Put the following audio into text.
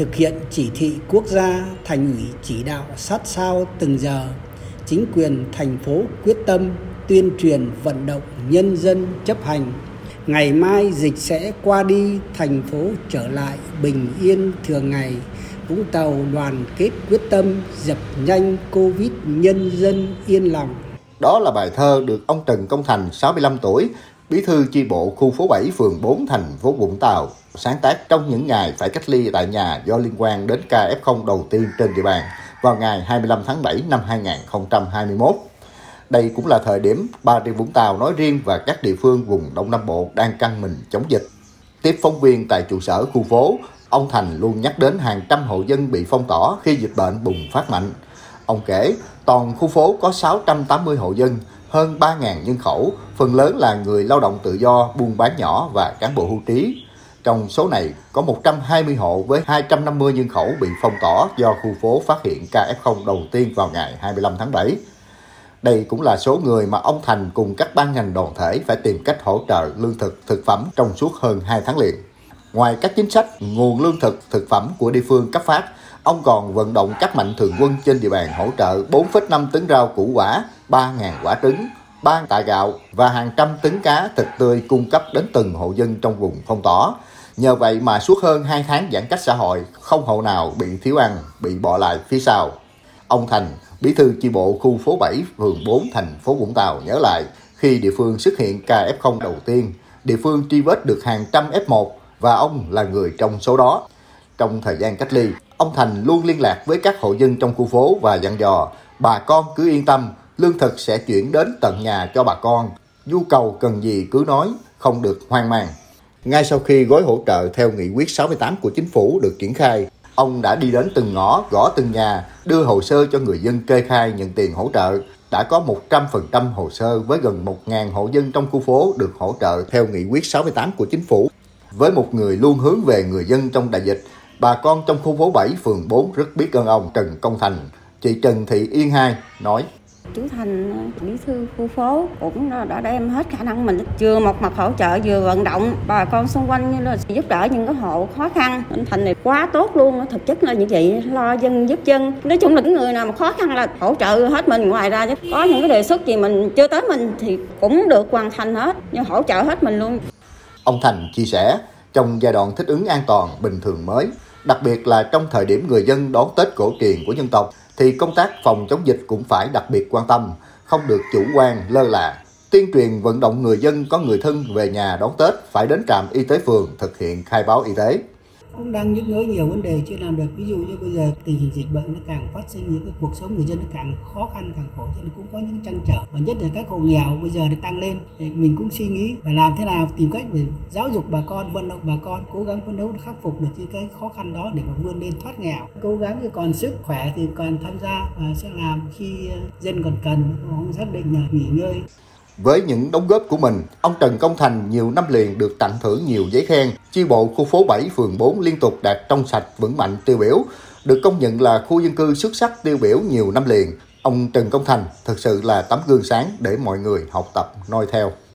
thực hiện chỉ thị quốc gia, thành ủy chỉ đạo sát sao từng giờ, chính quyền thành phố quyết tâm tuyên truyền vận động nhân dân chấp hành. Ngày mai dịch sẽ qua đi, thành phố trở lại bình yên thường ngày. Vũng Tàu đoàn kết quyết tâm dập nhanh Covid nhân dân yên lòng. Đó là bài thơ được ông Trần Công Thành, 65 tuổi, bí thư chi bộ khu phố 7, phường 4, thành phố Vũng Tàu, sáng tác trong những ngày phải cách ly tại nhà do liên quan đến ca F0 đầu tiên trên địa bàn vào ngày 25 tháng 7 năm 2021. Đây cũng là thời điểm Bà Rịa Vũng Tàu nói riêng và các địa phương vùng Đông Nam Bộ đang căng mình chống dịch. Tiếp phóng viên tại trụ sở khu phố, ông Thành luôn nhắc đến hàng trăm hộ dân bị phong tỏa khi dịch bệnh bùng phát mạnh. Ông kể, toàn khu phố có 680 hộ dân, hơn 3.000 nhân khẩu, phần lớn là người lao động tự do, buôn bán nhỏ và cán bộ hưu trí. Trong số này, có 120 hộ với 250 nhân khẩu bị phong tỏa do khu phố phát hiện ca F0 đầu tiên vào ngày 25 tháng 7. Đây cũng là số người mà ông Thành cùng các ban ngành đoàn thể phải tìm cách hỗ trợ lương thực, thực phẩm trong suốt hơn 2 tháng liền. Ngoài các chính sách nguồn lương thực, thực phẩm của địa phương cấp phát, ông còn vận động các mạnh thường quân trên địa bàn hỗ trợ 4,5 tấn rau củ quả, 3.000 quả trứng, 3 tạ gạo và hàng trăm tấn cá thịt tươi cung cấp đến từng hộ dân trong vùng phong tỏa. Nhờ vậy mà suốt hơn 2 tháng giãn cách xã hội, không hộ nào bị thiếu ăn, bị bỏ lại phía sau. Ông Thành, bí thư chi bộ khu phố 7, phường 4, thành phố Vũng Tàu nhớ lại, khi địa phương xuất hiện ca F0 đầu tiên, địa phương truy vết được hàng trăm F1 và ông là người trong số đó. Trong thời gian cách ly, ông Thành luôn liên lạc với các hộ dân trong khu phố và dặn dò, bà con cứ yên tâm, lương thực sẽ chuyển đến tận nhà cho bà con. Nhu cầu cần gì cứ nói, không được hoang mang. Ngay sau khi gói hỗ trợ theo nghị quyết 68 của chính phủ được triển khai, ông đã đi đến từng ngõ, gõ từng nhà, đưa hồ sơ cho người dân kê khai nhận tiền hỗ trợ. Đã có 100% hồ sơ với gần 1.000 hộ dân trong khu phố được hỗ trợ theo nghị quyết 68 của chính phủ. Với một người luôn hướng về người dân trong đại dịch, bà con trong khu phố 7, phường 4 rất biết ơn ông Trần Công Thành. Chị Trần Thị Yên Hai nói, chú thành bí thư khu phố cũng đã đem hết khả năng mình vừa một mặt hỗ trợ vừa vận động bà con xung quanh như là giúp đỡ những cái hộ khó khăn. Anh thành này quá tốt luôn thực chất là như vậy lo dân giúp dân. Nói chung là những người nào mà khó khăn là hỗ trợ hết mình ngoài ra chứ có những cái đề xuất gì mình chưa tới mình thì cũng được hoàn thành hết nhưng hỗ trợ hết mình luôn ông Thành chia sẻ trong giai đoạn thích ứng an toàn bình thường mới đặc biệt là trong thời điểm người dân đón Tết cổ truyền của dân tộc thì công tác phòng chống dịch cũng phải đặc biệt quan tâm, không được chủ quan, lơ là. Tuyên truyền vận động người dân có người thân về nhà đón Tết phải đến trạm y tế phường thực hiện khai báo y tế cũng đang nhức nhối nhiều vấn đề chưa làm được. Ví dụ như bây giờ tình hình dịch bệnh nó càng phát sinh, những cái cuộc sống người dân nó càng khó khăn, càng khổ, cho nên cũng có những trăn trở. Và nhất là các hộ nghèo bây giờ nó tăng lên, thì mình cũng suy nghĩ phải làm thế nào, tìm cách để giáo dục bà con, vận động bà con, cố gắng phấn đấu khắc phục được những cái khó khăn đó để mà vươn lên thoát nghèo. Cố gắng thì còn sức khỏe thì còn tham gia và sẽ làm khi dân còn cần không xác định là nghỉ ngơi với những đóng góp của mình, ông Trần Công Thành nhiều năm liền được tặng thưởng nhiều giấy khen. Chi bộ khu phố 7, phường 4 liên tục đạt trong sạch, vững mạnh tiêu biểu. Được công nhận là khu dân cư xuất sắc tiêu biểu nhiều năm liền. Ông Trần Công Thành thực sự là tấm gương sáng để mọi người học tập, noi theo.